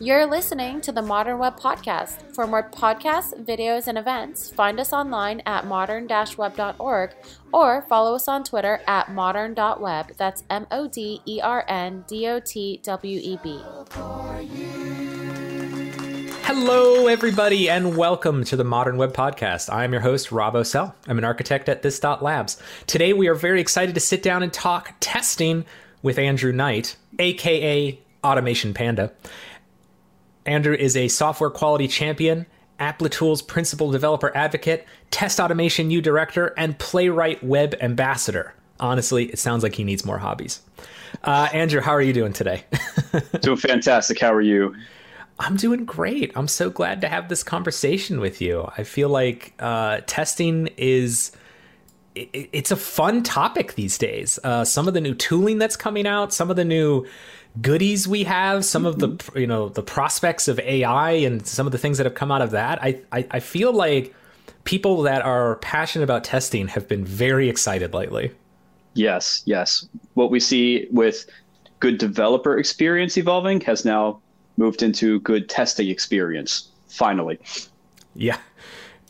You're listening to the Modern Web Podcast. For more podcasts, videos, and events, find us online at modern-web.org or follow us on Twitter at modern.web. That's M O D E R N D O T W E B. Hello, everybody, and welcome to the Modern Web Podcast. I am your host, Rob Ocel. I'm an architect at This Dot Labs. Today, we are very excited to sit down and talk testing with Andrew Knight, aka Automation Panda. Andrew is a software quality champion, Applitools principal developer advocate, test automation U director, and playwright web ambassador. Honestly, it sounds like he needs more hobbies. Uh, Andrew, how are you doing today? doing fantastic. How are you? I'm doing great. I'm so glad to have this conversation with you. I feel like uh, testing is it's a fun topic these days. Uh, some of the new tooling that's coming out, some of the new goodies we have, some of the mm-hmm. you know the prospects of AI and some of the things that have come out of that. I, I, I feel like people that are passionate about testing have been very excited lately. Yes, yes. What we see with good developer experience evolving has now moved into good testing experience. Finally. Yeah.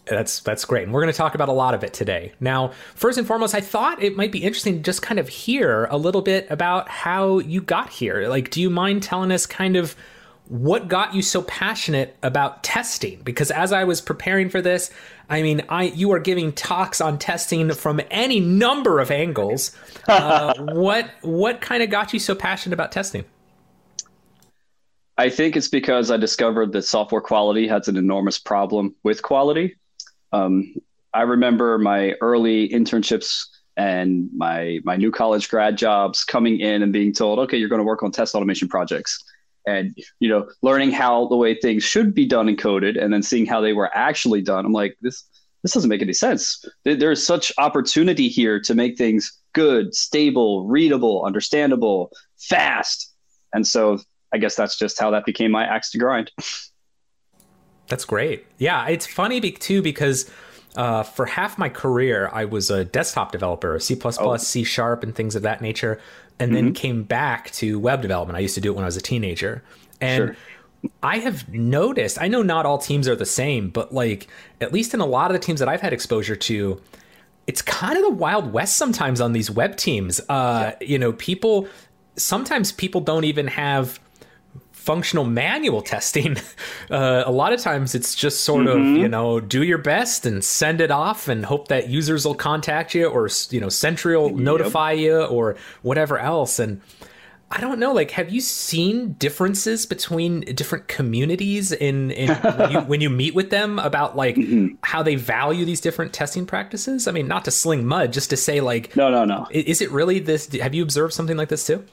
That's that's great. And we're going to talk about a lot of it today. Now, first and foremost, I thought it might be interesting to just kind of hear a little bit about how you got here. Like, do you mind telling us kind of what got you so passionate about testing? Because as I was preparing for this, I mean, I you are giving talks on testing from any number of angles. Uh, what what kind of got you so passionate about testing? I think it's because I discovered that software quality has an enormous problem with quality. Um, I remember my early internships and my my new college grad jobs coming in and being told, okay, you're going to work on test automation projects, and you know, learning how the way things should be done and coded, and then seeing how they were actually done. I'm like, this this doesn't make any sense. There's such opportunity here to make things good, stable, readable, understandable, fast, and so I guess that's just how that became my axe to grind. That's great. Yeah, it's funny be- too because uh, for half my career, I was a desktop developer, C++, oh. C Sharp, and things of that nature, and mm-hmm. then came back to web development. I used to do it when I was a teenager. And sure. I have noticed, I know not all teams are the same, but like, at least in a lot of the teams that I've had exposure to, it's kind of the wild west sometimes on these web teams. Uh, yeah. You know, people, sometimes people don't even have functional manual testing. Uh, a lot of times it's just sort mm-hmm. of, you know, do your best and send it off and hope that users will contact you or, you know, Sentry will yep. notify you or whatever else. And I don't know, like, have you seen differences between different communities in, in when, you, when, you, meet with them about like mm-hmm. how they value these different testing practices? I mean, not to sling mud, just to say like, no, no, no. Is it really this? Have you observed something like this too?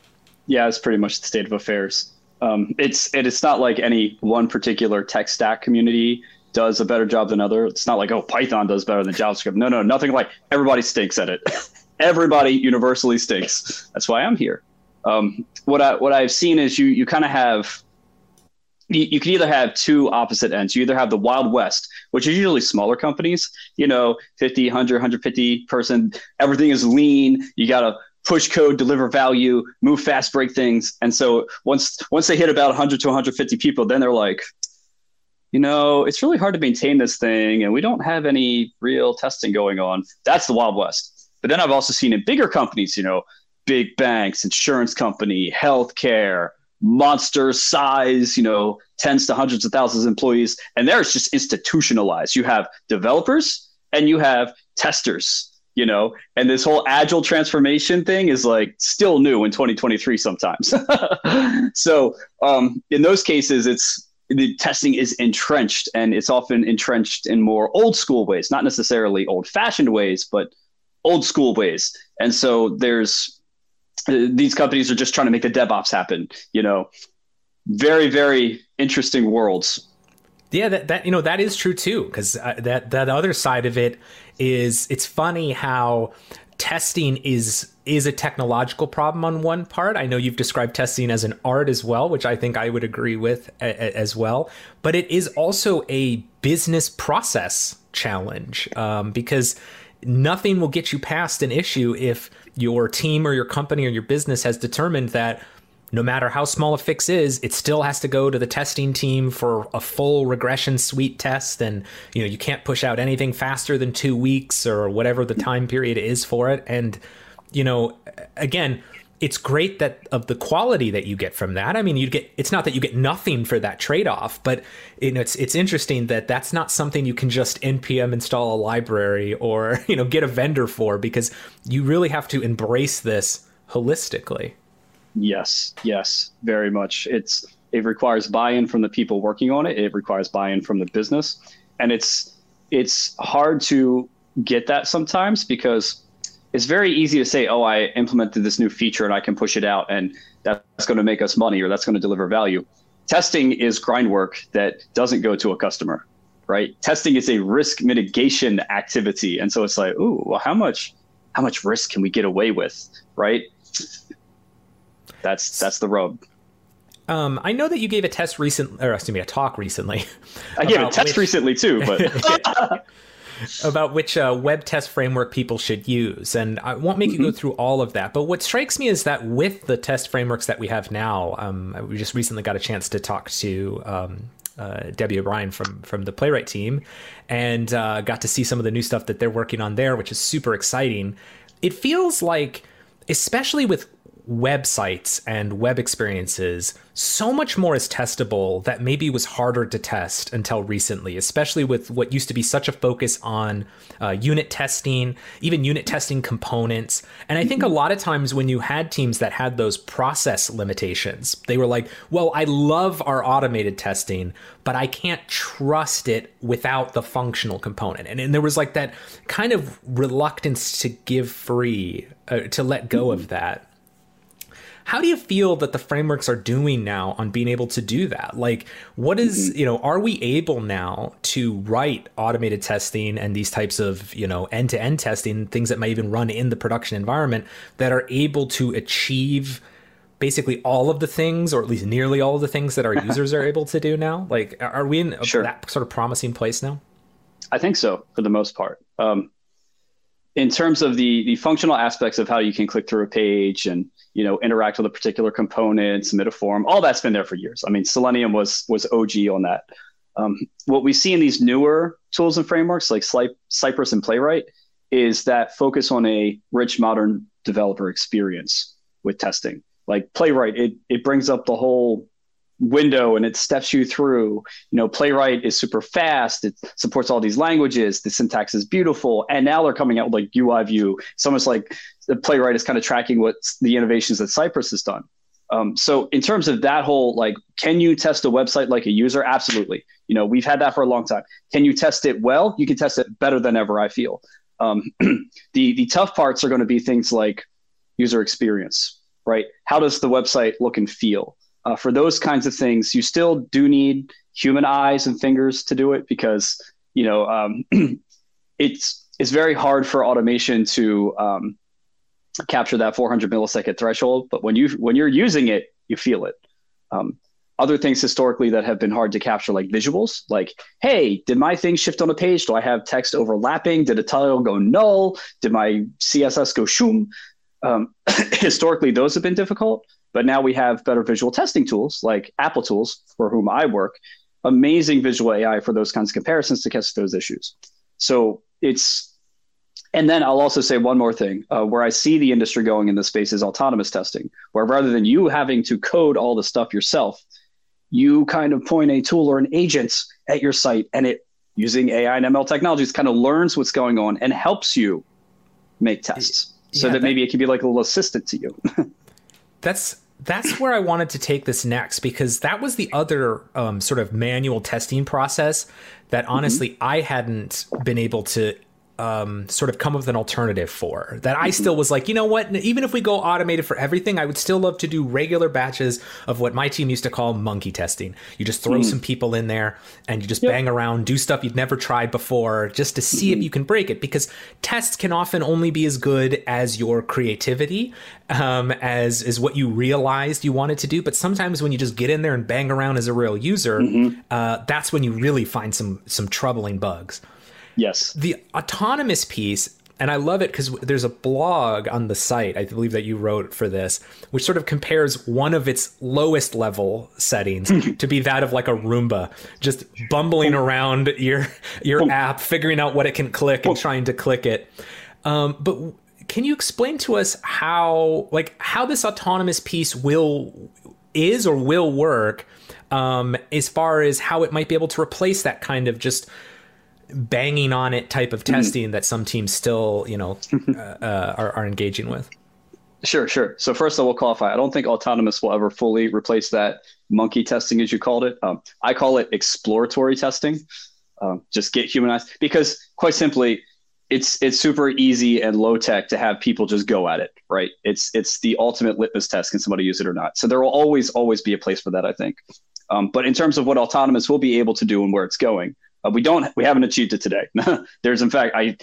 Yeah, it's pretty much the state of affairs. Um, it's it, it's not like any one particular tech stack community does a better job than other. It's not like oh Python does better than JavaScript. No, no, nothing like everybody stinks at it. everybody universally stinks. That's why I'm here. Um, what I what I've seen is you you kind of have you, you can either have two opposite ends. You either have the Wild West, which is usually smaller companies, you know, 50, 100, 150 person, everything is lean. You got to push code, deliver value, move fast, break things. And so once once they hit about 100 to 150 people, then they're like, you know, it's really hard to maintain this thing, and we don't have any real testing going on. That's the Wild West. But then I've also seen in bigger companies, you know, big banks, insurance company, healthcare, monster size, you know, tens to hundreds of thousands of employees, and there it's just institutionalized. You have developers and you have testers you know? And this whole agile transformation thing is like still new in 2023 sometimes. So um, in those cases it's the testing is entrenched and it's often entrenched in more old school ways not necessarily old fashioned ways but old school ways. And so there's these companies are just trying to make the devops happen you know? Very very interesting worlds yeah that, that you know that is true too because uh, that that other side of it is it's funny how testing is is a technological problem on one part. I know you've described testing as an art as well, which I think I would agree with a, a, as well. But it is also a business process challenge um, because nothing will get you past an issue if your team or your company or your business has determined that no matter how small a fix is, it still has to go to the testing team for a full regression suite test. And, you know, you can't push out anything faster than two weeks or whatever the time period is for it. And, you know, again, it's great that of the quality that you get from that. I mean, you get it's not that you get nothing for that trade off, but you know, it's it's interesting that that's not something you can just npm install a library or you know get a vendor for because you really have to embrace this holistically. Yes, yes, very much. It's it requires buy-in from the people working on it. It requires buy-in from the business, and it's it's hard to get that sometimes because it's very easy to say, "Oh, I implemented this new feature and I can push it out, and that's going to make us money or that's going to deliver value." Testing is grind work that doesn't go to a customer, right? Testing is a risk mitigation activity, and so it's like, "Ooh, well, how much how much risk can we get away with?" Right? That's that's the rub. Um, I know that you gave a test recent, or excuse me, a talk recently. I gave a test which... recently too, but about which uh, web test framework people should use, and I won't make mm-hmm. you go mm-hmm. through all of that. But what strikes me is that with the test frameworks that we have now, um, we just recently got a chance to talk to um, uh, Debbie O'Brien from from the Playwright team, and uh, got to see some of the new stuff that they're working on there, which is super exciting. It feels like, especially with websites and web experiences, so much more is testable that maybe was harder to test until recently, especially with what used to be such a focus on uh, unit testing, even unit testing components. And I think a lot of times when you had teams that had those process limitations, they were like, well, I love our automated testing, but I can't trust it without the functional component. And, and there was like that kind of reluctance to give free, uh, to let go of that. How do you feel that the frameworks are doing now on being able to do that? Like, what is, mm-hmm. you know, are we able now to write automated testing and these types of, you know, end to end testing, things that might even run in the production environment that are able to achieve basically all of the things, or at least nearly all of the things that our users are able to do now? Like, are we in sure. that sort of promising place now? I think so, for the most part. Um, in terms of the the functional aspects of how you can click through a page and you know interact with a particular component, submit a form, all that's been there for years. I mean, Selenium was was OG on that. Um, what we see in these newer tools and frameworks like Cypress and Playwright is that focus on a rich modern developer experience with testing. Like Playwright, it it brings up the whole window and it steps you through. You know, Playwright is super fast. It supports all these languages. The syntax is beautiful. And now they're coming out with like UI view. It's almost like the Playwright is kind of tracking what the innovations that Cypress has done. Um, so in terms of that whole like, can you test a website like a user? Absolutely. You know, we've had that for a long time. Can you test it well? You can test it better than ever. I feel. Um, the the tough parts are going to be things like user experience, right? How does the website look and feel? Uh, for those kinds of things, you still do need human eyes and fingers to do it because you know um, it's it's very hard for automation to um, capture that 400 millisecond threshold. But when you when you're using it, you feel it. Um, other things historically that have been hard to capture, like visuals, like, hey, did my thing shift on a page? Do I have text overlapping? Did a title go null? Did my CSS go shoom? Um, historically, those have been difficult. But now we have better visual testing tools like Applitools, for whom I work, amazing visual AI for those kinds of comparisons to catch those issues. So it's, and then I'll also say one more thing uh, where I see the industry going in this space is autonomous testing, where rather than you having to code all the stuff yourself, you kind of point a tool or an agent at your site and it using AI and ML technologies kind of learns what's going on and helps you make tests so yeah, that, that maybe it can be like a little assistant to you. that's that's where I wanted to take this next because that was the other um, sort of manual testing process that honestly mm-hmm. I hadn't been able to um, sort of come up with an alternative for that I still was like, you know what? Even if we go automated for everything, I would still love to do regular batches of what my team used to call monkey testing. You just throw mm. some people in there and you just yep. bang around, do stuff you've never tried before just to see mm-hmm. if you can break it because tests can often only be as good as your creativity, um, as is what you realized you wanted to do. But sometimes when you just get in there and bang around as a real user, mm-hmm. uh, that's when you really find some some troubling bugs. Yes. The autonomous piece, and I love it because there's a blog on the site, I believe that you wrote for this, which sort of compares one of its lowest level settings to be that of like a Roomba, just bumbling around your your app, figuring out what it can click and trying to click it. Um, but can you explain to us how like how this autonomous piece will is or will work um, as far as how it might be able to replace that kind of just banging on it type of mm-hmm. testing mm-hmm. that some teams still, you know, uh, uh, are, are engaging with? Sure, sure. So first, I will qualify. I don't think autonomous will ever fully replace that monkey testing, as you called it. Um, I call it exploratory testing. Um, just get humanized because, quite simply, it's it's super easy and low tech to have people just go at it, right? It's it's the ultimate litmus test: can somebody use it or not? So there will always always be a place for that, I think. Um, but in terms of what autonomous will be able to do and where it's going, uh, we don't we haven't achieved it today. There's in fact I,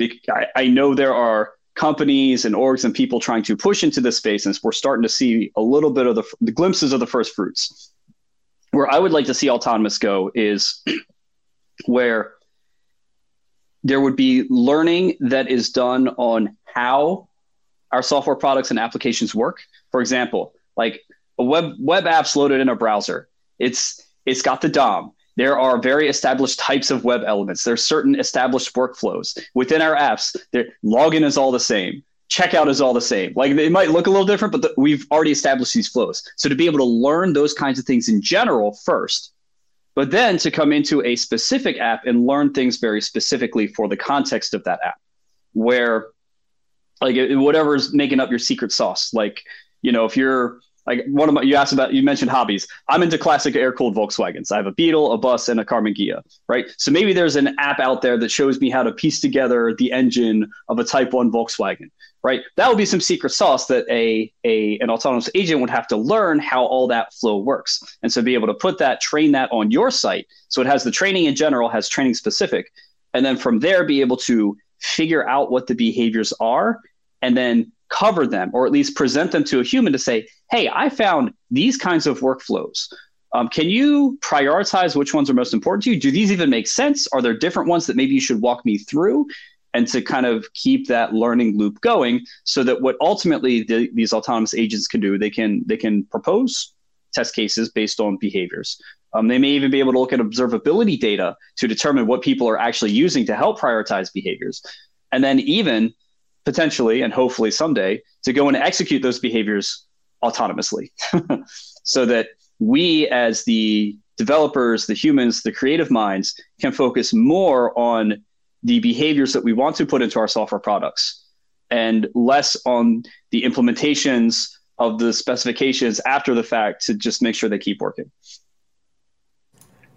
I I know there are companies and orgs and people trying to push into this space, and we're starting to see a little bit of the, the glimpses of the first fruits. Where I would like to see autonomous go is where there would be learning that is done on how our software products and applications work. For example, like a web web apps loaded in a browser. It's it's got the DOM. There are very established types of web elements. There's certain established workflows within our apps. Their login is all the same. Checkout is all the same. Like it might look a little different, but the, we've already established these flows. So to be able to learn those kinds of things in general first, but then to come into a specific app and learn things very specifically for the context of that app, where like whatever's making up your secret sauce, like you know if you're like one of my you asked about you mentioned hobbies. I'm into classic air cooled volkswagens. I have a beetle a bus and a karmann ghia right? So maybe there's an app out there that shows me how to piece together the engine of a type 1 volkswagen right? That would be some secret sauce that a, a an autonomous agent would have to learn how all that flow works. And so be able to put that train that on your site so it has the training in general has training specific and then from there be able to figure out what the behaviors are and then cover them or at least present them to a human to say, hey, I found these kinds of workflows. Um, can you prioritize which ones are most important to you? Do these even make sense? Are there different ones that maybe you should walk me through? And to kind of keep that learning loop going, so that what ultimately the, these autonomous agents can do, they can they can propose test cases based on behaviors. Um, they may even be able to look at observability data to determine what people are actually using to help prioritize behaviors. And then even potentially and hopefully someday to go and execute those behaviors autonomously. So that we as the developers the humans the creative minds can focus more on the behaviors that we want to put into our software products and less on the implementations of the specifications after the fact to just make sure they keep working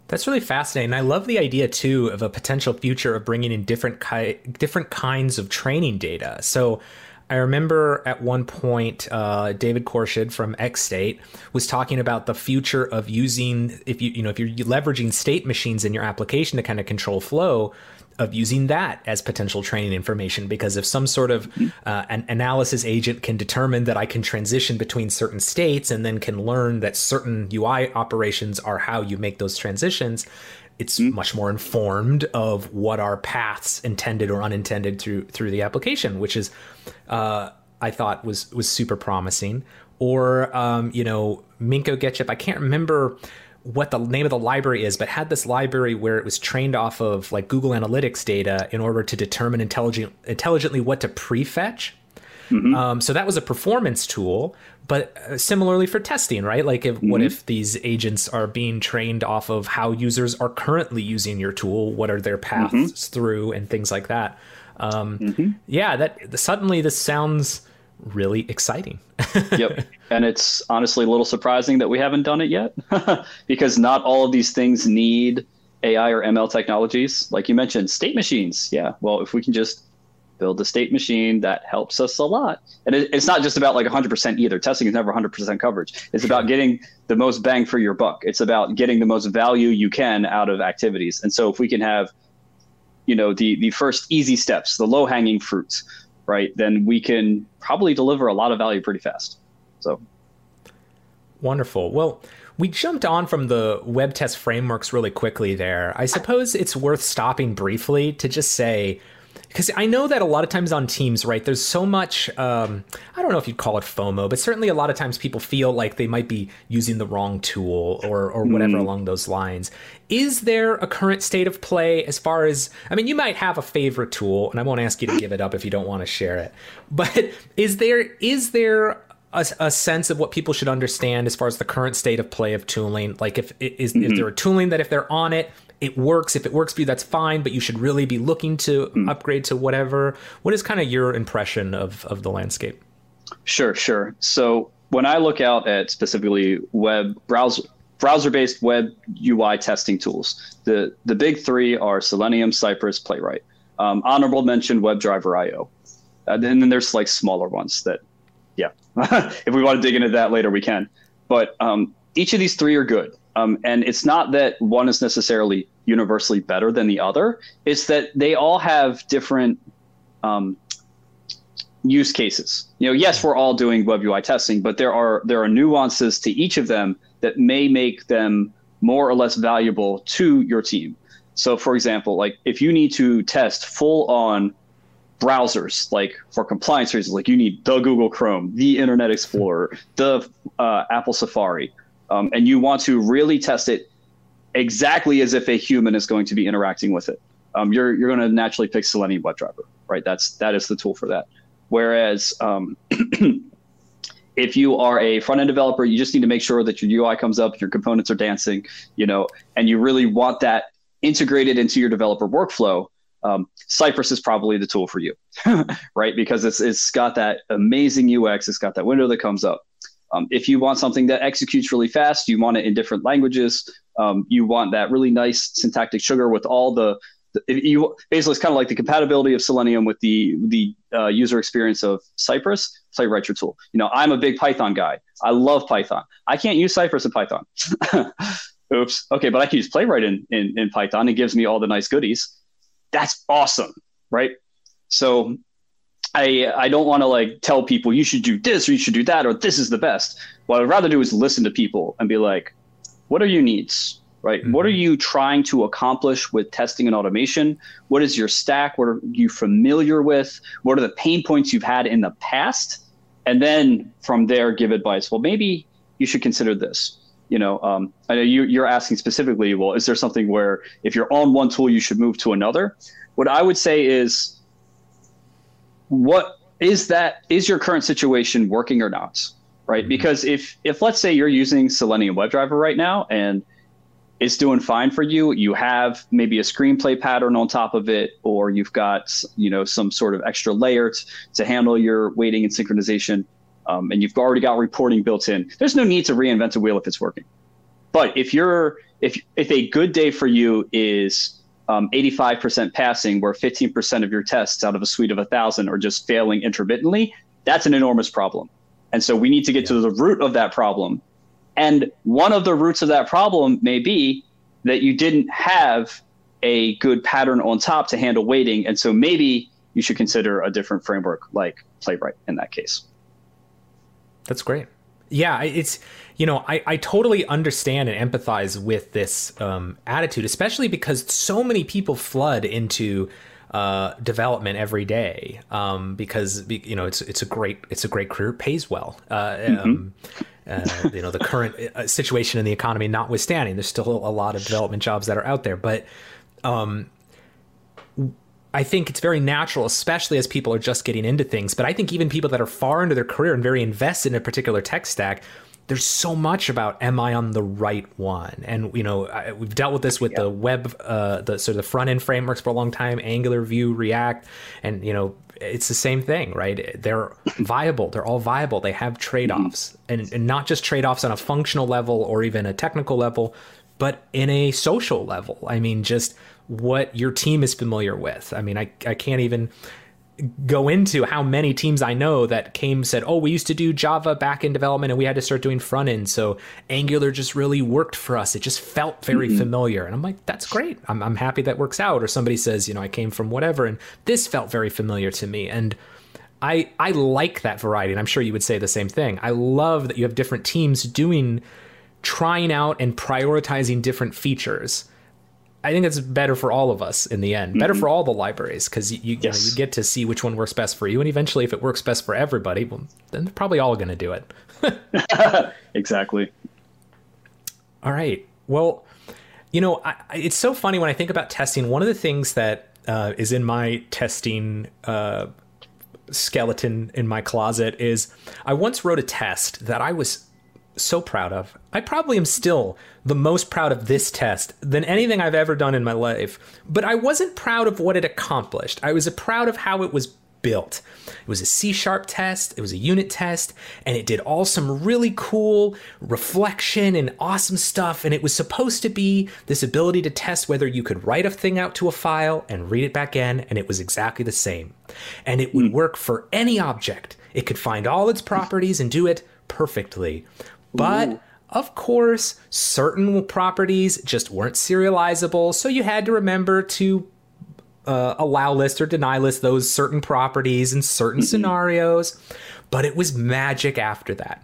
that's really fascinating. I love the idea too of a potential future of bringing in different ki- different kinds of training data. So I remember at one point, uh, David Khourshid from XState was talking about the future of using if you you know if you're leveraging state machines in your application to kind of control flow, of using that as potential training information because if some sort of mm-hmm. uh, an analysis agent can determine that I can transition between certain states and then can learn that certain UI operations are how you make those transitions, it's mm-hmm. much more informed of what are paths intended or unintended through through the application, which is uh, I thought was was super promising. Or um, you know, Minko Gechev, I can't remember what the name of the library is, but had this library where it was trained off of like Google Analytics data in order to determine intelligent, intelligently what to prefetch. Mm-hmm. Um, so that was a performance tool, but uh, similarly for testing, right? Like, if, mm-hmm. what if these agents are being trained off of how users are currently using your tool? What are their paths mm-hmm. through, and things like that? Um, mm-hmm. yeah, that suddenly this sounds really exciting. yep. And it's honestly a little surprising that we haven't done it yet because not all of these things need AI or ML technologies. Like you mentioned, state machines. Yeah. Well, if we can just build a state machine, that helps us a lot. And it, it's not just about like 100% either. Testing is never 100% coverage. It's about getting the most bang for your buck. It's about getting the most value you can out of activities. And so if we can have, you know, the, the first easy steps, the low hanging fruits, right, then we can probably deliver a lot of value pretty fast. So wonderful. Well, we jumped on from the web test frameworks really quickly there. I suppose it's worth stopping briefly to just say because I know that a lot of times on teams, right, there's so much, um, I don't know if you'd call it FOMO, but certainly a lot of times people feel like they might be using the wrong tool or, or whatever mm. along those lines. Is there a current state of play as far as, I mean, you might have a favorite tool, and I won't ask you to give it up if you don't want to share it, but is there, is there a, a, sense of what people should understand as far as the current state of play of tooling. Like, if is, mm-hmm. is there a tooling that if they're on it, it works. If it works for you, that's fine. But you should really be looking to mm. upgrade to whatever. What is kind of your impression of of the landscape? Sure, sure. So when I look out at specifically web browser browser based web UI testing tools, the the big three are Selenium, Cypress, Playwright. Um, honorable mention WebDriver IO. Uh, and then there's like smaller ones that, yeah, if we want to dig into that later, we can. But um, each of these three are good. Um, and it's not that one is necessarily universally better than the other. It's that they all have different um, use cases. You know, yes, we're all doing web UI testing, but there are there are nuances to each of them that may make them more or less valuable to your team. So, for example, like if you need to test full on browsers, like for compliance reasons, like you need the Google Chrome, the Internet Explorer, the uh, Apple Safari um, and you want to really test it exactly as if a human is going to be interacting with it. Um, you're you're going to naturally pick Selenium WebDriver, right? That's that is the tool for that. Whereas um, if you are a front end developer, you just need to make sure that your UI comes up, your components are dancing, you know, and you really want that integrated into your developer workflow. Um, Cypress is probably the tool for you, right? Because it's it's got that amazing UX, it's got that window that comes up. Um, if you want something that executes really fast, you want it in different languages. Um, you want that really nice syntactic sugar with all the, the you basically it's kind of like the compatibility of Selenium with the the uh, user experience of Cypress. Playwright your tool. You know, I'm a big Python guy. I love Python. I can't use Cypress in Python. Oops. Okay, but I can use Playwright in, in in Python. It gives me all the nice goodies. That's awesome, right? So I I don't want to like tell people you should do this or you should do that or this is the best. What I'd rather do is listen to people and be like, what are your needs? Right? Mm-hmm. What are you trying to accomplish with testing and automation? What is your stack? What are you familiar with? What are the pain points you've had in the past? And then from there, give advice. Well, maybe you should consider this. You know, um, I know you, you're asking specifically. Well, is there something where if you're on one tool, you should move to another? What I would say is what is that is your current situation working or not right mm-hmm. because if if let's say you're using selenium webdriver right now and it's doing fine for you you have maybe a screenplay pattern on top of it or you've got you know some sort of extra layer to, to handle your waiting and synchronization um, and you've already got reporting built in there's no need to reinvent a wheel if it's working but if you're if if a good day for you is um, 85% passing, where 15% of your tests out of a suite of 1,000 are just failing intermittently, that's an enormous problem. And so we need to get yeah. to the root of that problem. And one of the roots of that problem may be that you didn't have a good pattern on top to handle waiting. And so maybe you should consider a different framework like Playwright in that case. That's great. Yeah, it's you know I, I totally understand and empathize with this um, attitude, especially because so many people flood into uh, development every day um, because you know it's it's a great it's a great career, pays well. Uh, mm-hmm. um, uh, you know the current uh, situation in the economy notwithstanding, there's still a lot of development jobs that are out there, but um, I think it's very natural, especially as people are just getting into things. But I think even people that are far into their career and very invested in a particular tech stack, there's so much about am I on the right one? And you know, I, we've dealt with this with yeah. the web, uh, the sort of the front end frameworks for a long time, Angular, Vue, React, and you know, it's the same thing, right? They're viable. They're all viable. They have trade offs, mm-hmm. and, and not just trade offs on a functional level or even a technical level, but in a social level. I mean, just what your team is familiar with. I mean, I, I can't even go into how many teams I know that came said, "Oh, we used to do Java back in development and we had to start doing front end, so Angular just really worked for us. It just felt very mm-hmm. familiar." And I'm like, "That's great. I'm I'm happy that works out." Or somebody says, "You know, I came from whatever and this felt very familiar to me." And I I like that variety, and I'm sure you would say the same thing. I love that you have different teams doing trying out and prioritizing different features I think it's better for all of us in the end, mm-hmm. better for all the libraries because you you, yes. you, know, you, get to see which one works best for you, and eventually, if it works best for everybody, well, then they're probably all going to do it. exactly. All right. Well, you know, I, it's so funny when I think about testing. One of the things that uh, is in my testing uh, skeleton in my closet is I once wrote a test that I was so proud of. I probably am still the most proud of this test than anything I've ever done in my life. But I wasn't proud of what it accomplished. I was proud of how it was built. It was a C sharp test, it was a unit test, and it did all some really cool reflection and awesome stuff. And it was supposed to be this ability to test whether you could write a thing out to a file and read it back in, and it was exactly the same. And it would hmm. work for any object, it could find all its properties and do it perfectly. But Ooh. Of course, certain properties just weren't serializable, so you had to remember to uh, allow list or deny list those certain properties in certain scenarios, but it was magic after that.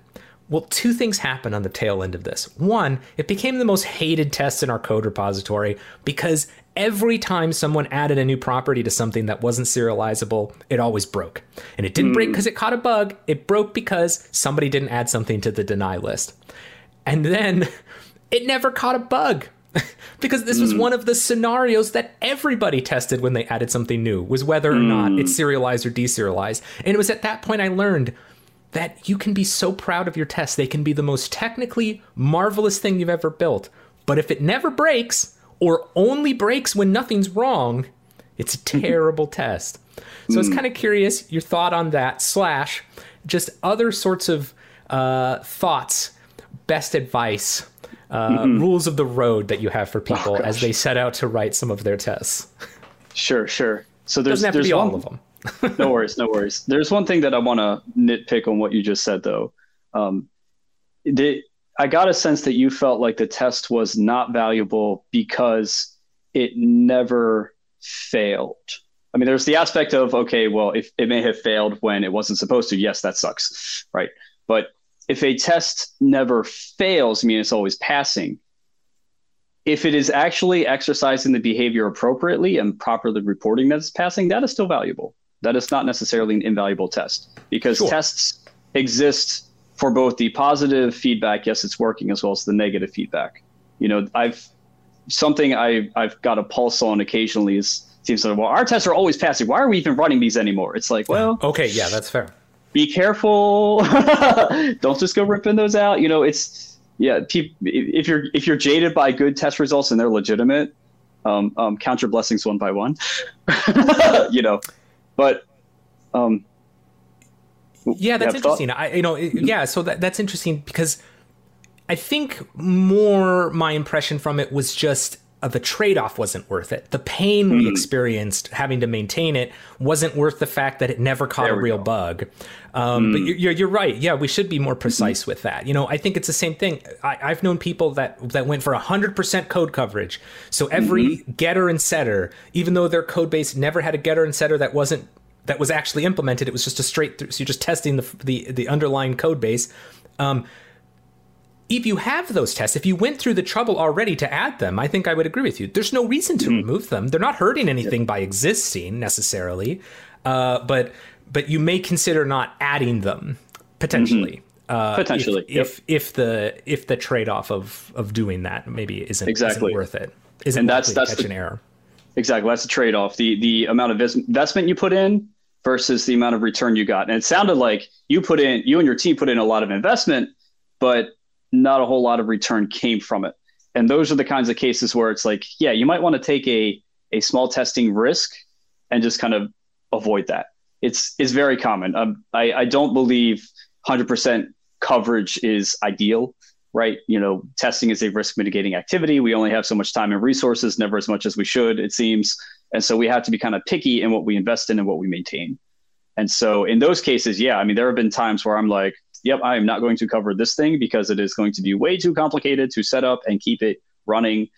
Well, two things happened on the tail end of this. One, it became the most hated test in our code repository because every time someone added a new property to something that wasn't serializable, it always broke. And it didn't mm. break because it caught a bug, it broke because somebody didn't add something to the deny list. And then it never caught a bug because this was mm. one of the scenarios that everybody tested when they added something new was whether or mm. not it's serialized or deserialized. And it was at that point I learned that you can be so proud of your tests. They can be the most technically marvelous thing you've ever built. But if it never breaks or only breaks when nothing's wrong, it's a terrible test. So mm. I was kind of curious your thought on that, slash, just other sorts of uh, thoughts, best advice uh, mm-hmm. rules of the road that you have for oh, people oh, as they set out to write some of their tests. Sure, sure. So there's there's one, all of them. no worries, no worries. There's one thing that I want to nitpick on what you just said, though. Um, they, I got a sense that you felt like the test was not valuable because it never failed. I mean, there's the aspect of okay, well, if it may have failed when it wasn't supposed to, yes, that sucks, right? But if a test never fails, I mean it's always passing. If it is actually exercising the behavior appropriately and properly reporting that it's passing, that is still valuable. That is not necessarily an invaluable test because sure. tests exist for both the positive feedback, yes, it's working, as well as the negative feedback. You know, I've something I I've got a pulse on occasionally is seems like well, our tests are always passing. Why are we even running these anymore? It's like, well, okay, yeah, that's fair be careful. Don't just go ripping those out. You know, it's yeah. if you're if you're jaded by good test results and they're legitimate, um, um, count your blessings one by one. you know, but um, yeah, that's interesting. I you know yeah, so that that's interesting because I think more my impression from it was just uh, the trade off wasn't worth it. The pain mm. we hmm. experienced having to maintain it wasn't worth the fact that it never caught there a real go. bug. Um, mm. But you're, you're right. Yeah, we should be more precise mm-hmm. with that. You know, I think it's the same thing. I, have known people that that went for 100% code coverage. So every mm-hmm. getter and setter, even though their code base never had a getter and setter that wasn't that was actually implemented, it was just a straight through. So you're just testing the the, the underlying code base. Um, if you have those tests, if you went through the trouble already to add them, I think I would agree with you. There's no reason to mm-hmm. remove them. They're not hurting anything yep. by existing necessarily, uh, but but you may consider not adding them potentially. Mm-hmm. Uh, potentially, if, yep. if, if the if the trade off of of doing that maybe isn't exactly isn't worth it, isn't and that's that's the, an error. Exactly, that's the trade off. The the amount of investment you put in versus the amount of return you got. And it sounded like you put in you and your team put in a lot of investment, but not a whole lot of return came from it. And those are the kinds of cases where it's like, yeah, you might want to take a, a small testing risk and just kind of avoid that. It's, it's very common. Um, I, I don't believe 100% coverage is ideal, right? You know, testing is a risk mitigating activity. We only have so much time and resources, never as much as we should, it seems. And so we have to be kind of picky in what we invest in and what we maintain. And so in those cases, yeah, I mean, there have been times where I'm like, yep, I am not going to cover this thing because it is going to be way too complicated to set up and keep it running.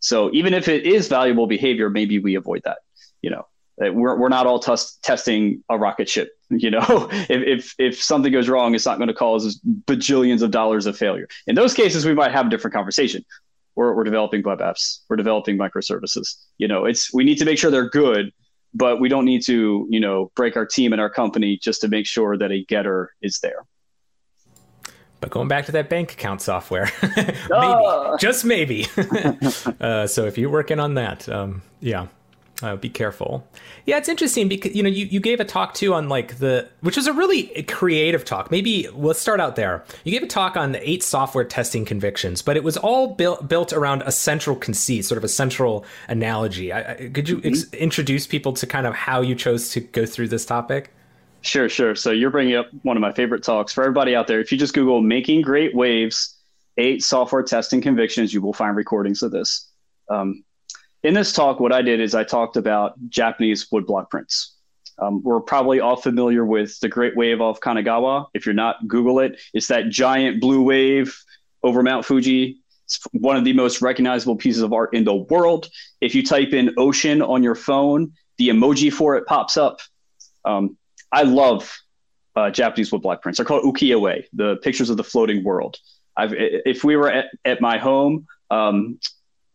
So even if it is valuable behavior, maybe we avoid that. You know, we're, we're not all t- testing a rocket ship. You know, if, if, if something goes wrong, it's not going to cause bajillions of dollars of failure. In those cases, we might have a different conversation. We're, we're developing web apps, we're developing microservices. You know, it's we need to make sure they're good, but we don't need to, you know, break our team and our company just to make sure that a getter is there. But going back to that bank account software, maybe, uh. just maybe. uh, so if you're working on that, um, yeah, uh, be careful. Yeah, it's interesting because you know you, you gave a talk too on like the which was a really creative talk. Maybe let's start out there. You gave a talk on the eight software testing convictions, but it was all built built around a central conceit, sort of a central analogy. I, I, could you mm-hmm. ex- introduce people to kind of how you chose to go through this topic? Sure, sure. So you're bringing up one of my favorite talks for everybody out there. If you just Google "making great waves," eight software testing convictions, you will find recordings of this. Um, in this talk, what I did is I talked about Japanese woodblock prints. Um, we're probably all familiar with the Great Wave of Kanagawa. If you're not, Google it. It's that giant blue wave over Mount Fuji. It's one of the most recognizable pieces of art in the world. If you type in ocean on your phone, the emoji for it pops up. Um, I love uh, Japanese woodblock prints. They're called ukiyo-e, the pictures of the floating world. I've, if we were at, at my home, um,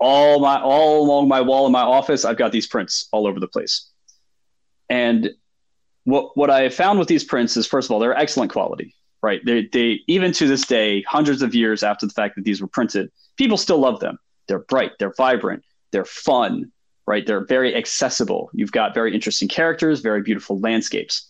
all my all along my wall in my office, I've got these prints all over the place. And what what I found with these prints is first of all, they're excellent quality, right? They they even to this day, hundreds of years after the fact that these were printed, people still love them. They're bright, they're vibrant, they're fun, right? They're very accessible. You've got very interesting characters, very beautiful landscapes.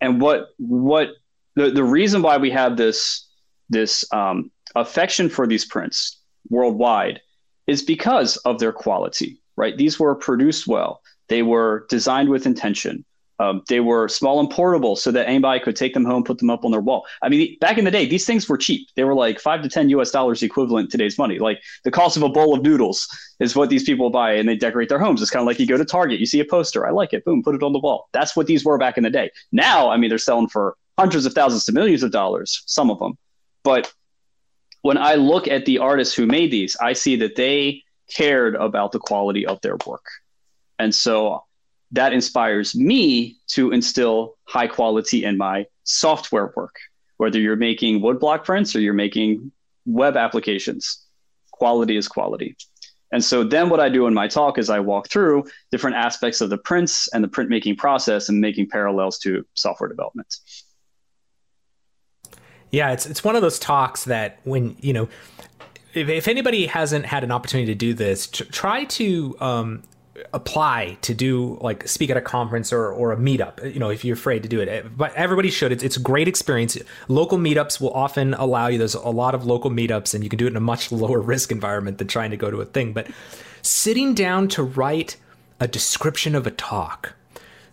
And what what the, the reason why we have this this um, affection for these prints worldwide is because of their quality, right? These were produced well. They were designed with intention. Um, they were small and portable so that anybody could take them home, put them up on their wall. I mean, back in the day, these things were cheap. They were like five to 10 US dollars equivalent today's money. Like the cost of a bowl of noodles is what these people buy and they decorate their homes. It's kind of like you go to Target, you see a poster, I like it, boom, put it on the wall. That's what these were back in the day. Now, I mean, they're selling for hundreds of thousands to millions of dollars, some of them. But when I look at the artists who made these, I see that they cared about the quality of their work. And so that inspires me to instill high quality in my software work, whether you're making woodblock prints or you're making web applications. Quality is quality. And so then what I do in my talk is I walk through different aspects of the prints and the printmaking process and making parallels to software development. Yeah, it's it's one of those talks that when you know, if, if anybody hasn't had an opportunity to do this, try to um, apply to do like speak at a conference or, or a meetup you know if you're afraid to do it. But everybody should. It's, it's a great experience. Local meetups will often allow you there's a lot of local meetups and you can do it in a much lower risk environment than trying to go to a thing. But sitting down to write a description of a talk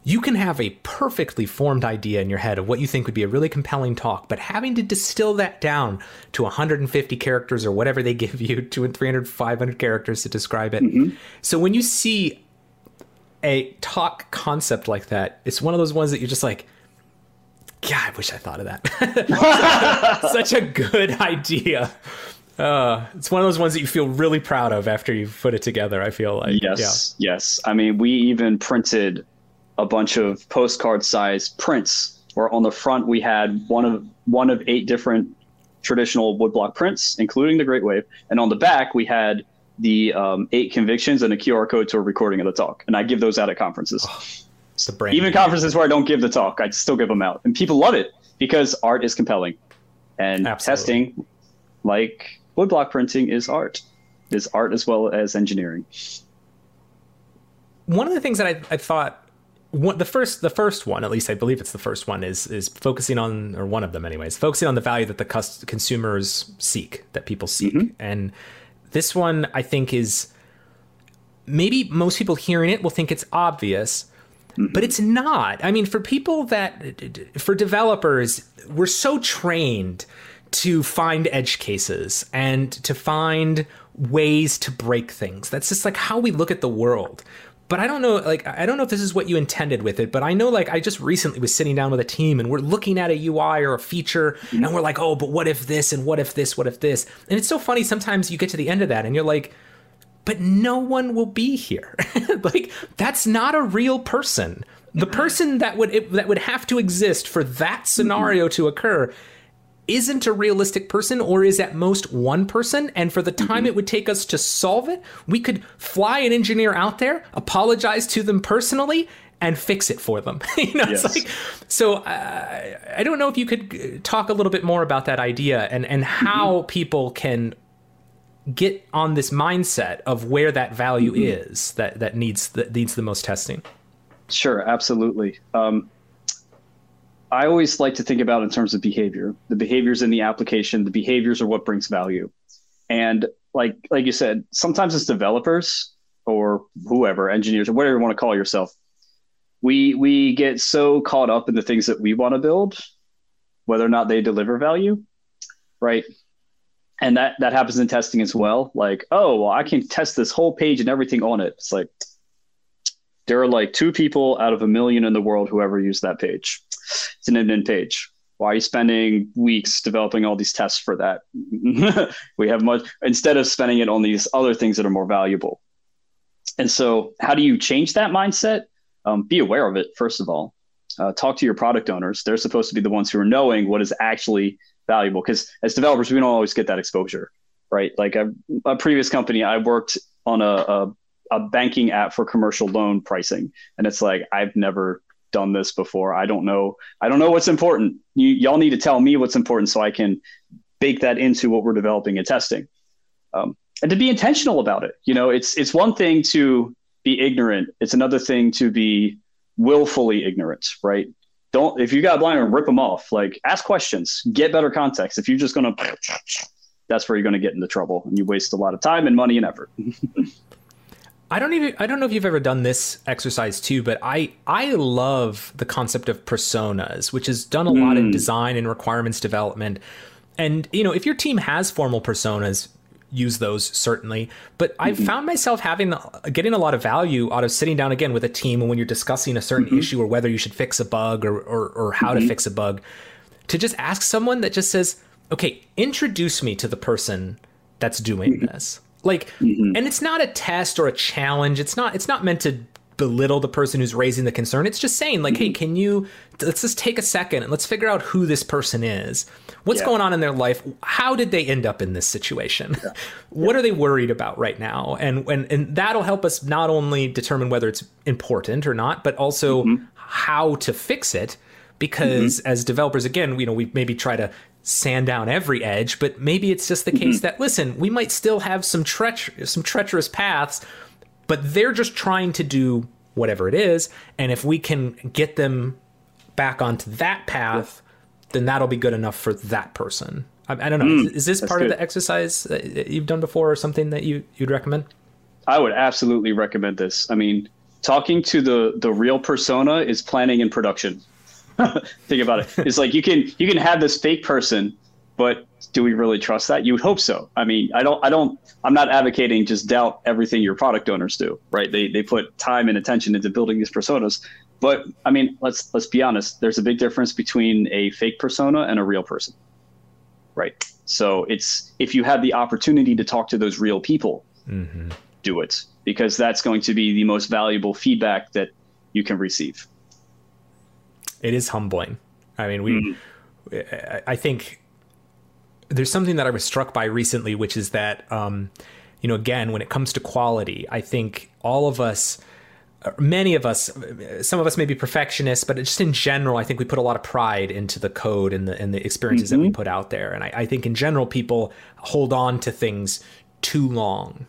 you can have a perfectly formed idea in your head of what you think would be a really compelling talk, but having to distill that down to 150 characters or whatever they give you, 200, 300, 500 characters to describe it. Mm-hmm. So when you see a talk concept like that, it's one of those ones that you're just like, God, I wish I thought of that. Such a good idea. Uh, it's one of those ones that you feel really proud of after you've put it together. I feel like. Yes, yeah. yes. I mean, we even printed a bunch of postcard size prints where on the front we had one of one of eight different traditional woodblock prints, including the Great Wave, and on the back we had the um, eight convictions and a QR code to a recording of the talk. And I give those out at conferences. Oh, Even conferences where I don't give the talk, I still give them out, and people love it because art is compelling, and Absolutely. testing, like woodblock printing, is art, is art as well as engineering. One of the things that I, I thought one, the first the first one at least i believe it's the first one is is focusing on or one of them anyways focusing on the value that the cus- consumers seek that people seek mm-hmm. and this one i think is maybe most people hearing it will think it's obvious mm-hmm. but it's not i mean for people that for developers we're so trained to find edge cases and to find ways to break things that's just like how we look at the world but I don't know, like, I don't know if this is what you intended with it, but I know, like, I just recently was sitting down with a team and we're looking at a UI or a feature mm-hmm. and we're like, oh, but what if this and what if this, what if this? And it's so funny sometimes you get to the end of that and you're like, but no one will be here. like, that's not a real person. The person that would it, that would have to exist for that scenario mm-hmm. to occur isn't a realistic person or is at most one person. And for the time mm-hmm. it would take us to solve it, we could fly an engineer out there, apologize to them personally, and fix it for them. you know, yes. like, so uh, I don't know if you could talk a little bit more about that idea and, and how mm-hmm. people can get on this mindset of where that value mm-hmm. is that, that needs that needs the most testing. Sure, absolutely. Um, I always like to think about in terms of behavior. The behaviors in the application, the behaviors are what brings value. And like like you said, sometimes it's developers or whoever, engineers or whatever you want to call yourself. We we get so caught up in the things that we want to build, whether or not they deliver value, right? And that that happens in testing as well. Like, oh well, I can test this whole page and everything on it. It's like there are like two people out of a million in the world who ever use that page it's an admin page. Why are you spending weeks developing all these tests for that? we have much instead of spending it on these other things that are more valuable. And so, how do you change that mindset? Um, be aware of it first of all. Uh, talk to your product owners. They're supposed to be the ones who are knowing what is actually valuable. Because as developers, we don't always get that exposure, right? Like a, a previous company, I worked on a, a a banking app for commercial loan pricing, and it's like I've never done this before. I don't know. I don't know what's important. You, y'all need to tell me what's important so I can bake that into what we're developing and testing. Um, and to be intentional about it. You know, it's it's one thing to be ignorant. It's another thing to be willfully ignorant, right? Don't if you got blind and rip them off. Like ask questions, get better context. If you're just gonna, that's where you're gonna get into trouble, and you waste a lot of time and money and effort. I don't even I don't know if you've ever done this exercise too, but I I love the concept of personas, which is done a mm. lot in hmm. design and requirements development. And you know, if your team has formal personas, use those certainly. But I've mm-hmm. found myself having getting a lot of value out of sitting down again with a team and when you're discussing a certain mm-hmm. issue or whether you should fix a bug or or, or how mm-hmm. to fix a bug, to just ask someone that just says, "Okay, introduce me to the person that's doing mm-hmm. this." Like, mm-hmm. and it's not a test or a challenge. It's not. It's not meant to belittle the person who's raising the concern. It's just saying, like, mm-hmm. hey, can you let's just take a second and let's figure out who this person is. What's yeah. going on in their life? How did they end up in this situation? Yeah. what yeah. are they worried about right now? And, and and that'll help us not only determine whether it's important or not, but also mm-hmm. how to fix it. Because mm-hmm. as developers, again, you know, we maybe try to sand down every edge, but maybe it's just the case mm-hmm. that listen, we might still have some treach some treacherous paths, but they're just trying to do whatever it is, and if we can get them back onto that path, then that'll be good enough for that person. I, I don't know. Mm, is, is, this part good. of the exercise that you've done before, or something that you you'd recommend? I would absolutely recommend this. I mean, talking to the the real persona is planning and production. Think about it. It's like you can you can have this fake person, but do we really trust that? You would hope so. I mean, I don't I don't I'm not advocating just doubt everything your product owners do, right? They they put time and attention into building these personas. But I mean, let's let's be honest, there's a big difference between a fake persona and a real person. Right? So it's if you have the opportunity to talk to those real people, mm-hmm. do it because that's going to be the most valuable feedback that you can receive it is humbling. I mean, we, mm. I think there's something that I was struck by recently, which is that, um, you know, again, when it comes to quality, I think all of us, many of us, some of us may be perfectionists, but just in general, I think we put a lot of pride into the code and the and the experiences mm-hmm. that we mm-hmm. put out there. And I, I think in general, people hold on to things too long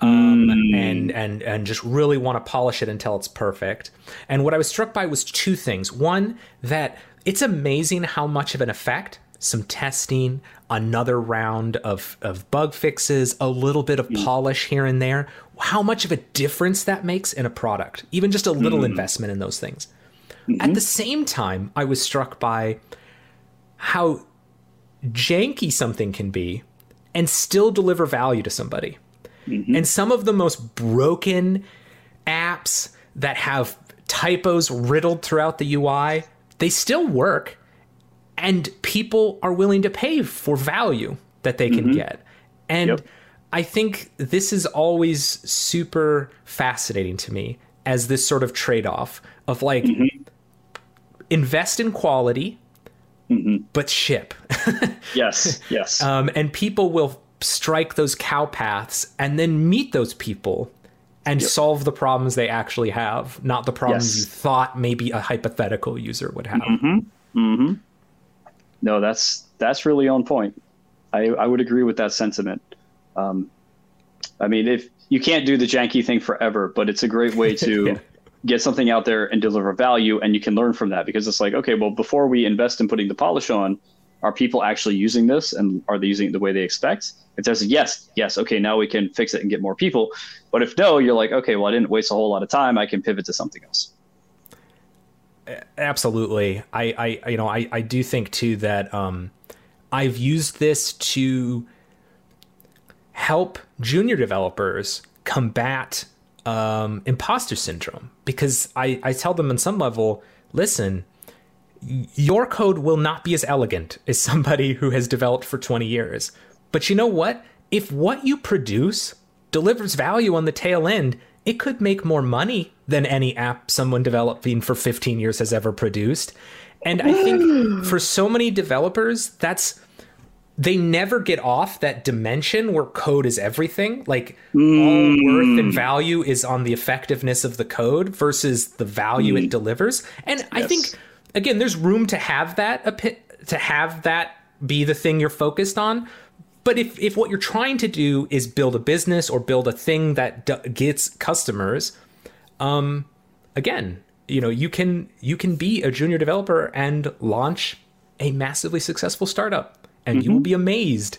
um, mm. and and and just really want to polish it until it's perfect. And what I was struck by was two things. One, that it's amazing how much of an effect some testing, another round of, of bug fixes, a little bit of mm. polish here and there, how much of a difference that makes in a product, even just a little mm. investment in those things. Mm-hmm. At the same time, I was struck by how janky something can be and still deliver value to somebody. Mm-hmm. And some of the most broken apps that have typos riddled throughout the UI, they still work and people are willing to pay for value that they can mm-hmm. get. And yep. I think this is always super fascinating to me as this sort of trade off of like mm-hmm. invest in quality, mm-hmm. but ship. yes, yes. Um, and people will strike those cow paths and then meet those people and yep. solve the problems they actually have, not the problems yes. you thought maybe a hypothetical user would have. Mm-hmm. Mm-hmm. No, that's that's really on point. I, I would agree with that sentiment. Um, I mean, if you can't do the janky thing forever, but it's a great way to yeah. get something out there and deliver value, and you can learn from that because it's like, okay, well, before we invest in putting the polish on, are people actually using this and are they using it the way they expect? There's a yes, yes, okay, now we can fix it and get more people. But if no, you're like, okay, well, I didn't waste a whole lot of time. I can pivot to something else. Absolutely. I, I you know, I, I do think too that um, I've used this to help junior developers combat um, imposter syndrome because I, I tell them on some level, listen, your code will not be as elegant as somebody who has developed for 20 years. But you know what? If what you produce delivers value on the tail end, it could make more money than any app someone developing for 15 years has ever produced. And I think for so many developers, that's they never get off that dimension where code is everything. Like mm. all worth and value is on the effectiveness of the code versus the value mm. it delivers. And yes. I think again, there's room to have that to have that be the thing you're focused on. But if, if what you're trying to do is build a business or build a thing that d- gets customers, um, again, you know, you can you can be a junior developer and launch a massively successful startup, and mm-hmm. you will be amazed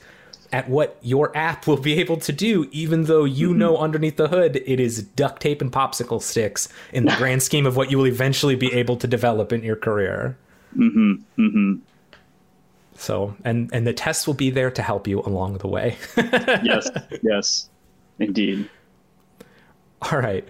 at what your app will be able to do, even though you mm-hmm. know underneath the hood it is duct tape and popsicle sticks in the grand scheme of what you will eventually be able to develop in your career. Mm-hmm. Mm-hmm. So, and and the tests will be there to help you along the way. yes, yes, indeed. All right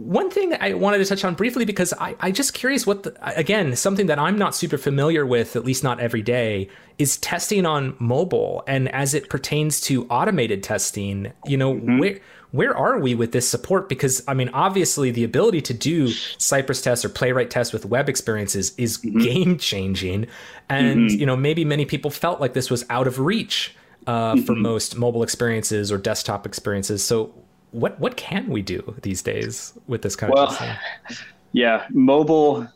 one thing that I wanted to touch on briefly because I, I just curious what the, again something that I'm not super familiar with at least not every day is testing on mobile and as it pertains to automated testing you know mm-hmm. where where are we with this support because I mean obviously the ability to do Cypress tests or playwright tests with web experiences is mm-hmm. game changing and mm-hmm. you know maybe many people felt like this was out of reach uh, for mm-hmm. most mobile experiences or desktop experiences so what what can we do these days with this kind well, of thing? Yeah, mobile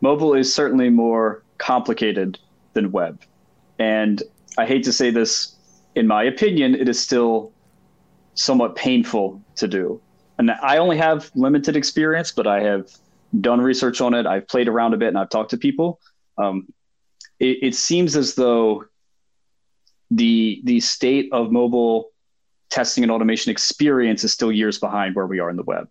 mobile is certainly more complicated than web. And I hate to say this, in my opinion, it is still somewhat painful to do. And I only have limited experience, but I have done research on it. I've played around a bit and I've talked to people. Um, it, it seems as though the the state of mobile testing and automation experience is still years behind where we are in the web,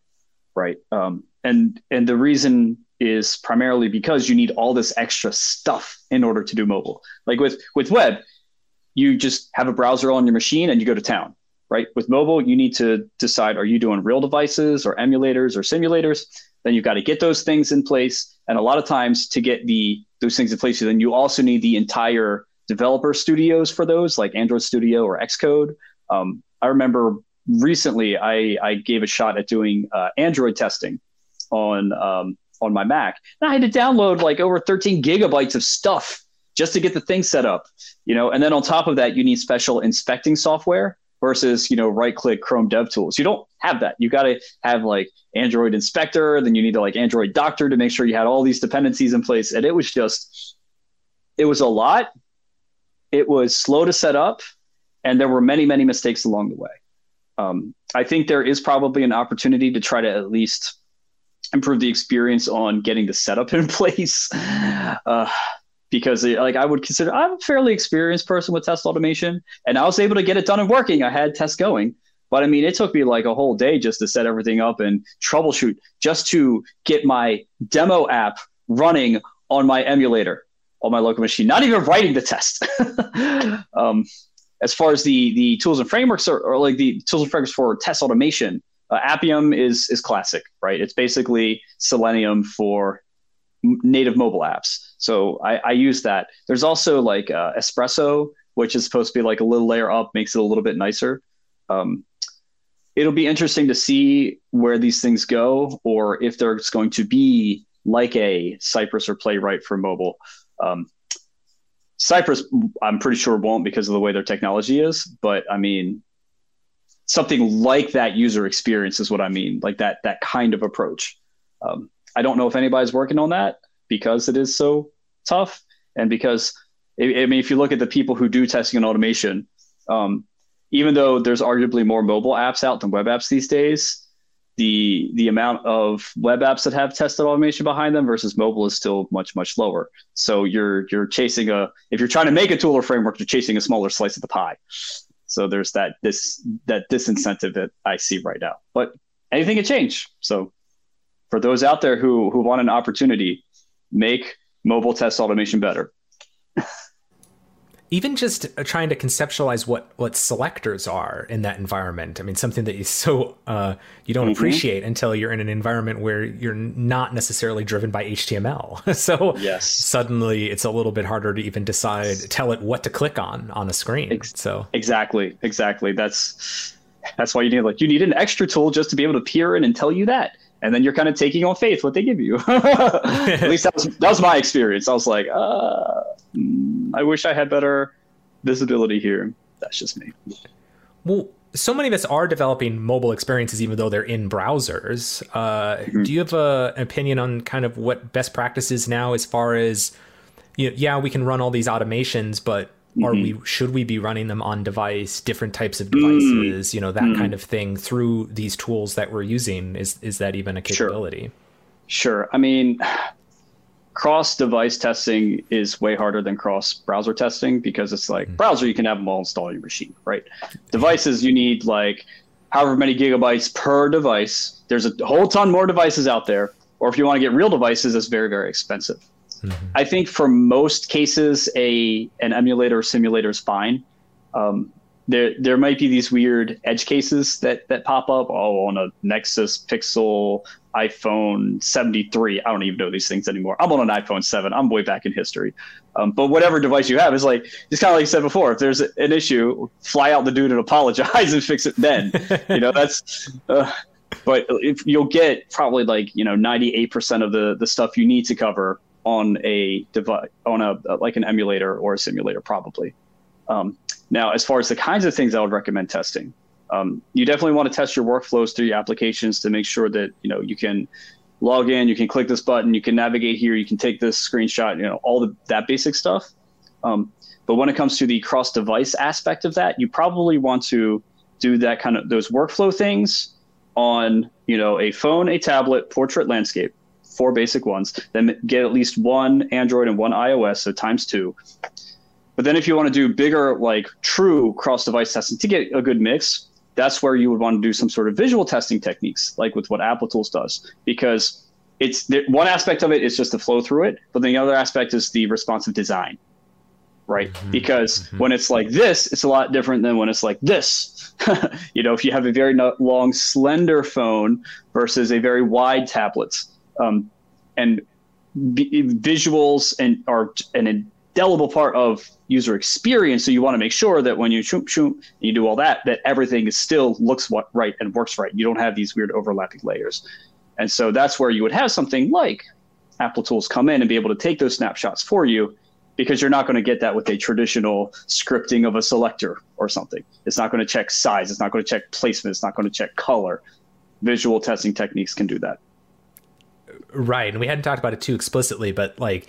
right? Um, and and the reason is primarily because you need all this extra stuff in order to do mobile. Like with with web, you just have a browser on your machine and you go to town, right? With mobile, you need to decide are you doing real devices or emulators or simulators? Then you've got to get those things in place. And a lot of times to get the those things in place, then you also need the entire developer studios for those, like Android Studio or Xcode. Um, I remember recently I, I gave a shot at doing uh, Android testing on um, on my Mac. And I had to download like over 13 gigabytes of stuff just to get the thing set up, you know. And then on top of that, you need special inspecting software versus you know right click Chrome DevTools. You don't have that. You got to have like Android Inspector, then you need to like Android Doctor to make sure you had all these dependencies in place. And it was just, it was a lot. It was slow to set up and there were many, many mistakes along the way. Um, I think there is probably an opportunity to try to at least improve the experience on getting the setup in place. Uh, because like I would consider I'm a fairly experienced person with test automation and I was able to get it done and working. I had tests going. But I mean, it took me like a whole day just to set everything up and troubleshoot just to get my demo app running on my emulator on my local machine, not even writing the test. um, as far as the the tools and frameworks are, or like the tools and frameworks for test automation, uh, Appium is is classic, right? It's basically Selenium for native mobile apps. So I, I use that. There's also like uh, Espresso, which is supposed to be like a little layer up, makes it a little bit nicer. Um, it'll be interesting to see where these things go, or if there's going to be like a Cypress or Playwright for mobile. Um, Cypress, I'm pretty sure won't because of the way their technology is. But I mean, something like that user experience is what I mean, like that that kind of approach. Um, I don't know if anybody's working on that because it is so tough, and because I mean, if you look at the people who do testing and automation, um, even though there's arguably more mobile apps out than web apps these days, the the amount of web apps that have tested automation behind them versus mobile is still much much lower. So you're you're chasing a if you're trying to make a tool or framework, you're chasing a smaller slice of the pie. So there's that this that disincentive that I see right now. But anything can change. So for those out there who who want an opportunity, make mobile test automation better even just uh, trying to conceptualize what what selectors are in that environment i mean something that you so uh, you don't mm-hmm. appreciate until you're in an environment where you're not necessarily driven by html so yes. suddenly it's a little bit harder to even decide tell it what to click on on a screen Ex- so exactly exactly that's that's why you need like you need an extra tool just to be able to peer in and tell you that and then you're kind of taking on faith what they give you. At least that was, that was my experience. I was like, uh, mm, I wish I had better visibility here. That's just me. Well, so many of us are developing mobile experiences, even though they're in browsers. Uh, mm-hmm. Do you have a, an opinion on kind of what best practices now, as far as you know, yeah, we can run all these automations, but are mm-hmm. we should we be running them on device different types of devices mm-hmm. you know that mm-hmm. kind of thing through these tools that we're using is is that even a capability sure, sure. i mean cross device testing is way harder than cross browser testing because it's like mm-hmm. browser you can have them all installed on your machine right devices you need like however many gigabytes per device there's a whole ton more devices out there or if you want to get real devices it's very very expensive Mm-hmm. I think for most cases, a an emulator or simulator is fine. Um, there there might be these weird edge cases that that pop up. Oh, on a Nexus Pixel iPhone 73. I don't even know these things anymore. I'm on an iPhone 7. I'm way back in history. Um, but whatever device you have is like it's kind of like you said before. If there's an issue, fly out the dude and apologize and fix it then. you know that's. Uh, but if you'll get probably like you know 98% of the the stuff you need to cover on a device on a like an emulator or a simulator probably. Um, now, as far as the kinds of things I would recommend testing, um, you definitely want to test your workflows through your applications to make sure that you know you can log in, you can click this button, you can navigate here, you can take this screenshot, you know all the that basic stuff. Um, but when it comes to the cross-device aspect of that, you probably want to do that kind of those workflow things on you know a phone, a tablet, portrait, landscape four basic ones, then get at least one Android and one iOS, so times two. But then if you want to do bigger, like true cross device testing to get a good mix, that's where you would want to do some sort of visual testing techniques, like with what Applitools does, because it's one aspect of it is just to flow through it, but the other aspect is the responsive design, right? Mm-hmm. Because mm-hmm. when it's like this, it's a lot different than when it's like this. you know, if you have a very long, slender phone versus a very wide tablet, um, and v- visuals and are an indelible part of user experience. So you want to make sure that when you shoot, and you do all that, that everything is still looks what, right and works right. You don't have these weird overlapping layers. And so that's where you would have something like Applitools come in and be able to take those snapshots for you because you're not going to get that with a traditional scripting of a selector or something. It's not going to check size. It's not going to check placement. It's not going to check color. Visual testing techniques can do that. Right, and we hadn't talked about it too explicitly, but like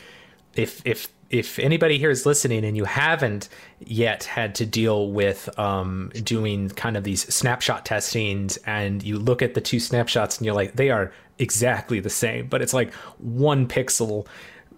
if if if anybody here is listening and you haven't yet had to deal with um, doing kind of these snapshot testings and you look at the two snapshots and you're like they are exactly the same but it's like one pixel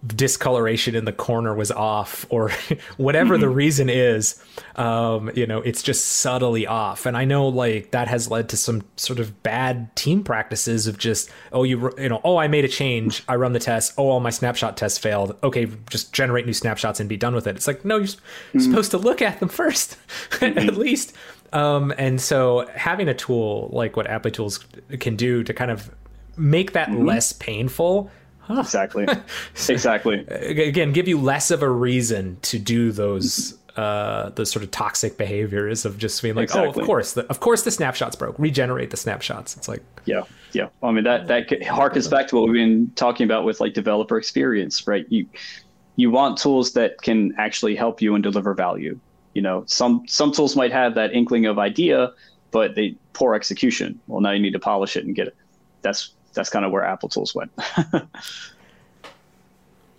discoloration in the corner was off or whatever the mm-hmm. reason is um, you know it's just subtly off and i know like that has led to some sort of bad team practices of just oh you you know oh i made a change i run the test oh all my snapshot tests failed okay just generate new snapshots and be done with it it's like no you're mm-hmm. supposed to look at them 1st mm-hmm. at least um, and so having a tool like what Applitools can do to kind of make that mm-hmm. less painful Huh. Exactly. exactly. Again, give you less of a reason to do those uh those sort of toxic behaviors of just being like, exactly. oh, of course, the, of course, the snapshots broke. Regenerate the snapshots. It's like, yeah, yeah. I mean that that harkens back to what we've been talking about with like developer experience, right? You you want tools that can actually help you and deliver value. You know, some some tools might have that inkling of idea, but they poor execution. Well, now you need to polish it and get it. That's that's kind of where Applitools went.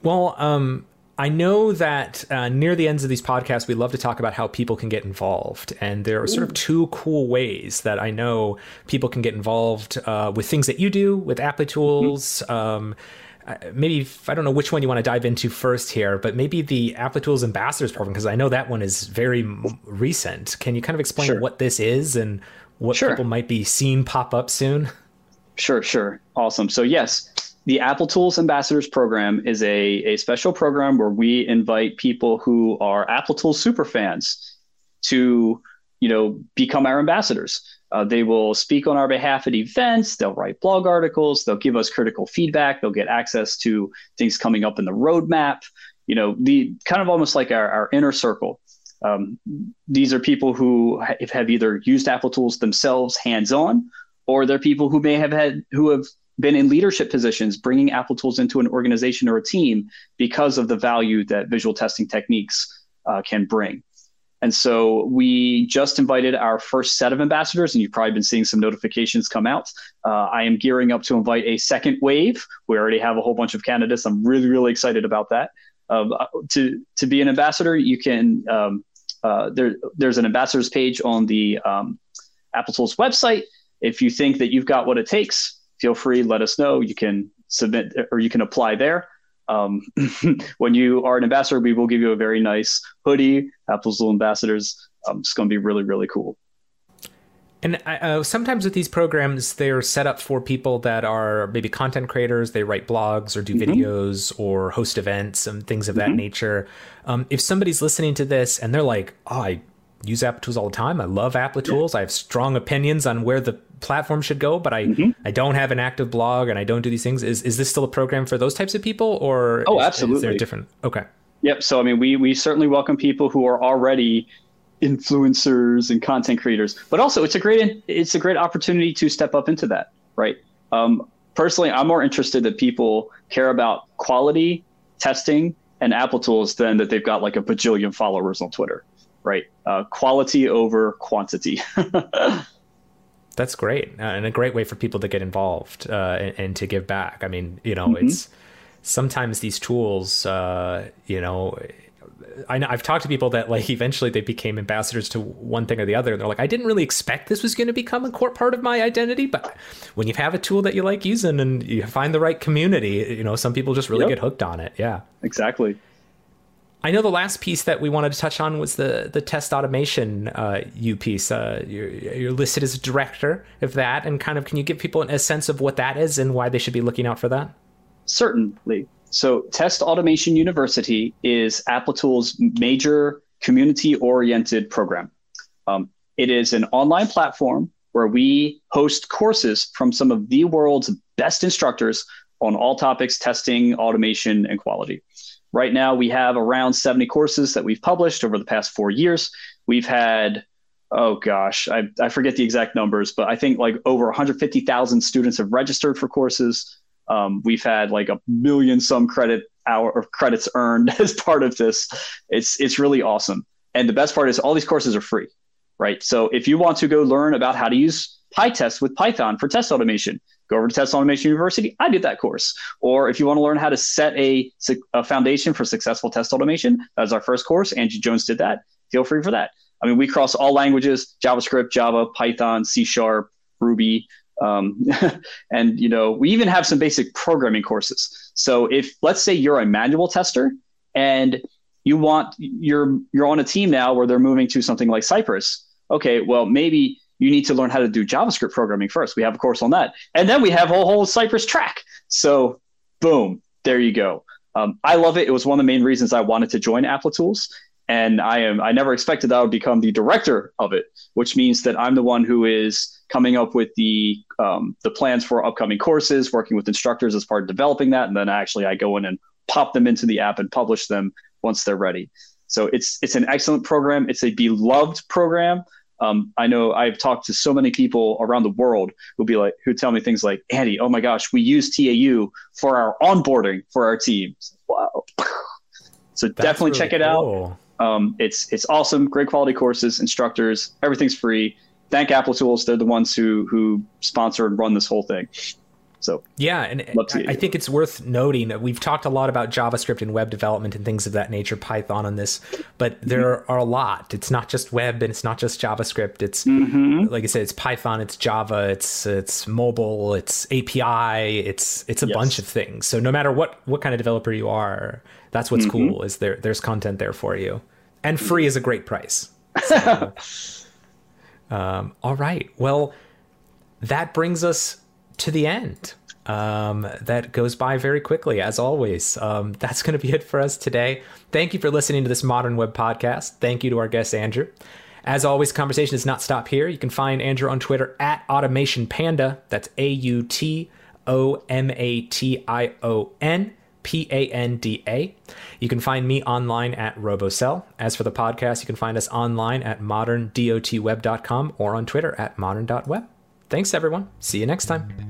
well, um, I know that uh, near the ends of these podcasts, we love to talk about how people can get involved. And there are sort of two cool ways that I know people can get involved uh, with things that you do with Applitools. Mm-hmm. Um, uh, maybe if, I don't know which one you want to dive into first here, but maybe the Applitools Ambassadors program because I know that one is very m- recent. Can you kind of explain sure. what this is and what sure. people might be seeing pop up soon? Sure, sure, awesome. So yes, the Applitools Ambassadors program is a a special program where we invite people who are Applitools super fans to you know become our ambassadors. Uh, they will speak on our behalf at events. They'll write blog articles. They'll give us critical feedback. They'll get access to things coming up in the roadmap. You know, the kind of almost like our, our inner circle. Um, these are people who have either used Applitools themselves hands on, or they're people who may have had who have been in leadership positions, bringing Applitools into an organization or a team because of the value that visual testing techniques uh, can bring. And so we just invited our first set of ambassadors, and you've probably been seeing some notifications come out. Uh, I am gearing up to invite a second wave. We already have a whole bunch of candidates. I'm really, really excited about that. Um, uh, to to be an ambassador, you can um, uh, there there's an ambassadors page on the um, Applitools website. If you think that you've got what it takes, feel free. Let us know. You can submit or you can apply there. Um, when you are an ambassador, we will give you a very nice hoodie, Apple's Little Ambassadors. Um, it's going to be really, really cool. And uh, sometimes with these programs, they're set up for people that are maybe content creators. They write blogs or do mm-hmm. videos or host events and things of that mm-hmm. nature. Um, if somebody's listening to this and they're like, "Oh, I use Applitools all the time. I love Applitools. Yeah. I have strong opinions on where the platform should go, but I mm-hmm. I don't have an active blog and I don't do these things. Is is this still a program for those types of people, or oh, is, absolutely, is there different? Okay. Yep. So I mean, we we certainly welcome people who are already influencers and content creators, but also it's a great it's a great opportunity to step up into that, right? Um, personally, I'm more interested that people care about quality testing and Applitools than that they've got like a bajillion followers on Twitter, right? Uh, quality over quantity. That's great, uh, and a great way for people to get involved uh, and, and, to give back. I mean, you know, mm-hmm. it's sometimes these tools, uh, you know. I know I've talked to people that like eventually they became ambassadors to one thing or the other, and they're like, I didn't really expect this was going to become a core part of my identity, but when you have a tool that you like using and you find the right community, you know, some people just really yep. get hooked on it. Yeah, exactly. I know the last piece that we wanted to touch on was the the test automation uh, U piece. Uh, you're, you're, listed as a director of that, and kind of can you give people a sense of what that is and why they should be looking out for that? Certainly. So, Test Automation University is Applitools' major community-oriented program. Um, it is an online platform where we host courses from some of the world's best instructors on all topics testing, automation, and quality. Right now, we have around 70 courses that we've published over the past four years. We've had, oh gosh, I, I forget the exact numbers, but I think like over 150,000 students have registered for courses. Um, we've had like a million some credit hour of credits earned as part of this. It's it's really awesome. And the best part is all these courses are free, right? So if you want to go learn about how to use PyTest with Python for test automation, go over to Test Automation University. I did that course. Or if you want to learn how to set a, a foundation for successful test automation, that is our first course. Angie Jones did that. Feel free for that. I mean, we cross all languages: JavaScript, Java, Python, C Sharp, Ruby, um, and you know, we even have some basic programming courses. So if let's say you're a manual tester and you want you're you're on a team now where they're moving to something like Cypress. Okay, well maybe you need to learn how to do JavaScript programming first. We have a course on that. And then we have a whole Cypress track. So, boom, there you go. Um, I love it. It was one of the main reasons I wanted to join Applitools. And I am I never expected I would become the director of it, which means that I'm the one who is coming up with the um, the plans for upcoming courses, working with instructors as part of developing that, and then actually I go in and pop them into the app and publish them once they're ready. So it's it's an excellent program. It's a beloved program. Um, I know I've talked to so many people around the world who be like, who tell me things like, Andy, oh my gosh, we use TAU for our onboarding for our teams. Wow. So That's definitely really check it cool. out. Um, it's it's awesome, great quality courses, instructors, everything's free. Thank Applitools; they're the ones who who sponsor and run this whole thing. So yeah, and I think it's worth noting that we've talked a lot about JavaScript and web development and things of that nature, Python on this, but there mm-hmm. are a lot. It's not just web and it's not just JavaScript. It's mm-hmm. like I said, it's Python, it's Java, it's it's mobile, it's API, it's it's a yes. bunch of things. So no matter what what kind of developer you are, that's what's mm-hmm. cool is there there's content there for you, and free is a great price. So, um, all right, well, that brings us to the end. Um, that goes by very quickly, as always. Um, that's going to be it for us today. Thank you for listening to this Modern Web podcast. Thank you to our guest, Andrew. As always, conversation does not stop here. You can find Andrew on Twitter at Automation Panda. That's A U T O M A T I O N P A N D A. You can find me online at Rob Ocel. As for the podcast, you can find us online at moderndotweb.com or on Twitter at modern.web. Thanks, everyone. See you next time.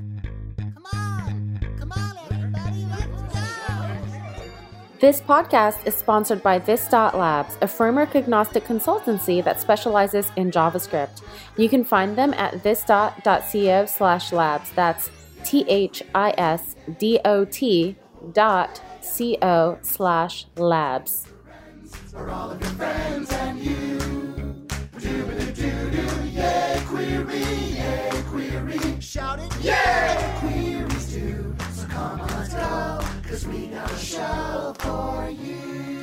This podcast is sponsored by This Labs, a framework agnostic consultancy that specializes in JavaScript. You can find them at this.co slash labs. That's T H I S D O T dot C O slash labs. For all of your friends and you. Yay, query. Shouting, yay, queries do. So come on, let's go, cause we got a show for you.